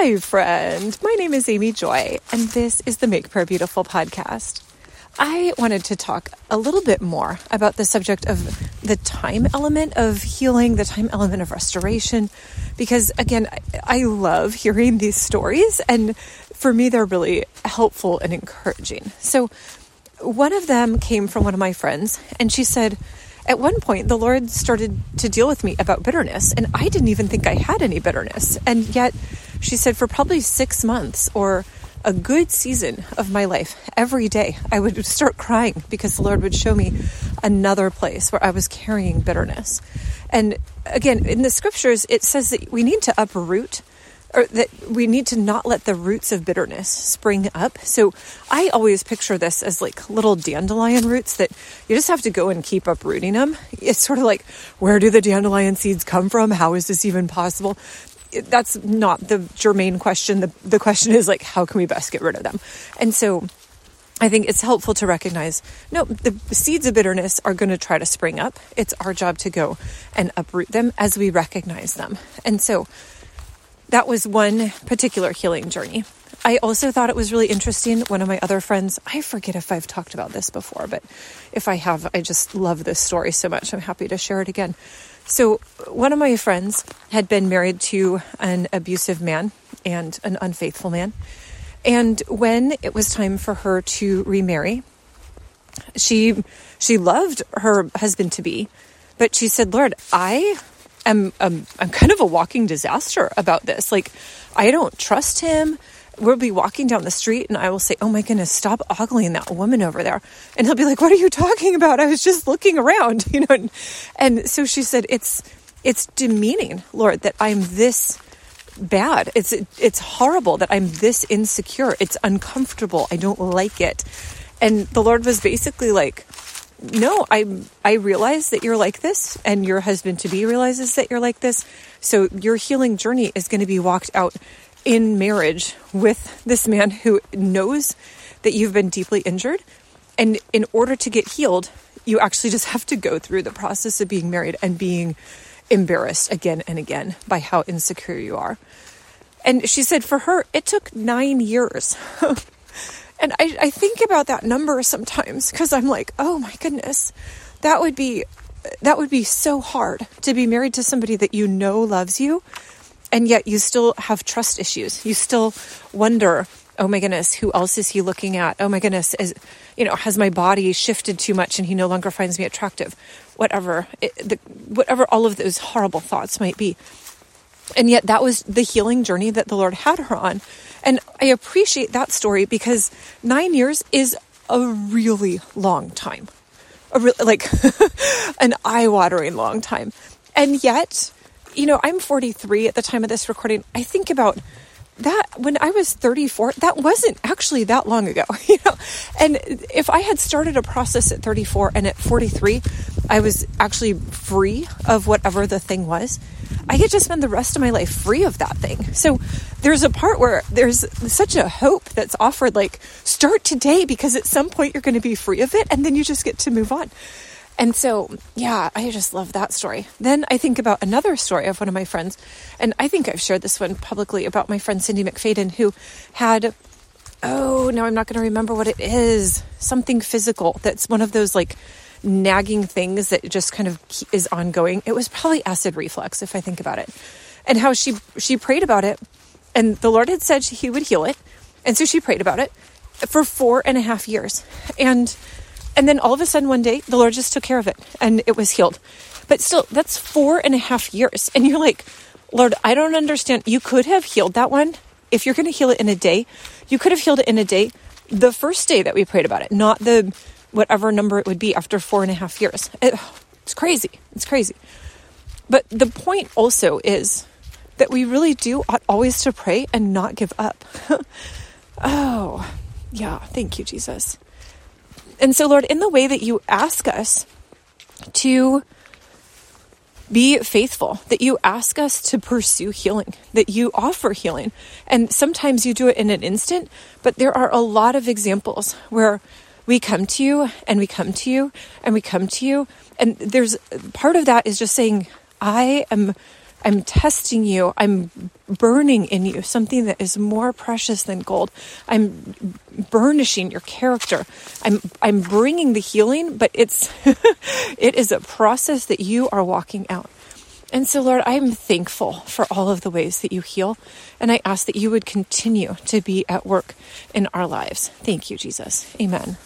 Hi, friend. My name is Amy Joy, and this is the Make Prayer Beautiful podcast. I wanted to talk a little bit more about the subject of the time element of healing, the time element of restoration, because again, I love hearing these stories, and for me, they're really helpful and encouraging. So, one of them came from one of my friends, and she said, at one point, the Lord started to deal with me about bitterness, and I didn't even think I had any bitterness. And yet, she said, for probably six months or a good season of my life, every day I would start crying because the Lord would show me another place where I was carrying bitterness. And again, in the scriptures, it says that we need to uproot or that we need to not let the roots of bitterness spring up. So I always picture this as like little dandelion roots that you just have to go and keep uprooting them. It's sort of like, where do the dandelion seeds come from? How is this even possible? That's not the germane question. The, the question is like, how can we best get rid of them? And so I think it's helpful to recognize no, the seeds of bitterness are going to try to spring up. It's our job to go and uproot them as we recognize them. And so that was one particular healing journey. I also thought it was really interesting. One of my other friends, I forget if I've talked about this before, but if I have, I just love this story so much. I'm happy to share it again. So, one of my friends had been married to an abusive man and an unfaithful man. And when it was time for her to remarry, she she loved her husband to be, but she said, "Lord, I am um, I'm kind of a walking disaster about this. Like, I don't trust him. We'll be walking down the street and I will say, Oh my goodness, stop ogling that woman over there. And he'll be like, What are you talking about? I was just looking around, you know. And, and so she said, It's it's demeaning, Lord, that I'm this bad. It's it's horrible that I'm this insecure. It's uncomfortable. I don't like it. And the Lord was basically like, no, I I realize that you're like this, and your husband to be realizes that you're like this. So your healing journey is going to be walked out in marriage with this man who knows that you've been deeply injured, and in order to get healed, you actually just have to go through the process of being married and being embarrassed again and again by how insecure you are. And she said for her, it took nine years. And I, I think about that number sometimes because I'm like, oh my goodness, that would be that would be so hard to be married to somebody that you know loves you and yet you still have trust issues. You still wonder, oh my goodness, who else is he looking at? Oh my goodness, is you know, has my body shifted too much and he no longer finds me attractive? Whatever, it, the, whatever all of those horrible thoughts might be. And yet that was the healing journey that the Lord had her on. And I appreciate that story because nine years is a really long time, a re- like an eye watering long time. And yet, you know, I'm 43 at the time of this recording. I think about that when I was 34, that wasn't actually that long ago, you know. And if I had started a process at 34 and at 43, I was actually free of whatever the thing was, I get to spend the rest of my life free of that thing. So there's a part where there's such a hope that's offered like start today because at some point you're going to be free of it and then you just get to move on. And so, yeah, I just love that story. Then I think about another story of one of my friends, and I think I've shared this one publicly about my friend Cindy McFadden, who had, oh, now I'm not going to remember what it is, something physical that's one of those like nagging things that just kind of is ongoing. It was probably acid reflux, if I think about it, and how she she prayed about it, and the Lord had said He would heal it, and so she prayed about it for four and a half years, and and then all of a sudden, one day, the Lord just took care of it and it was healed. But still, that's four and a half years. And you're like, Lord, I don't understand. You could have healed that one. If you're going to heal it in a day, you could have healed it in a day the first day that we prayed about it, not the whatever number it would be after four and a half years. It, it's crazy. It's crazy. But the point also is that we really do ought always to pray and not give up. oh, yeah. Thank you, Jesus. And so, Lord, in the way that you ask us to be faithful, that you ask us to pursue healing, that you offer healing. And sometimes you do it in an instant, but there are a lot of examples where we come to you and we come to you and we come to you. And there's part of that is just saying, I am I'm testing you. I'm burning in you something that is more precious than gold. I'm burnishing your character. I'm I'm bringing the healing, but it's it is a process that you are walking out. And so, Lord, I'm thankful for all of the ways that you heal. And I ask that you would continue to be at work in our lives. Thank you, Jesus. Amen.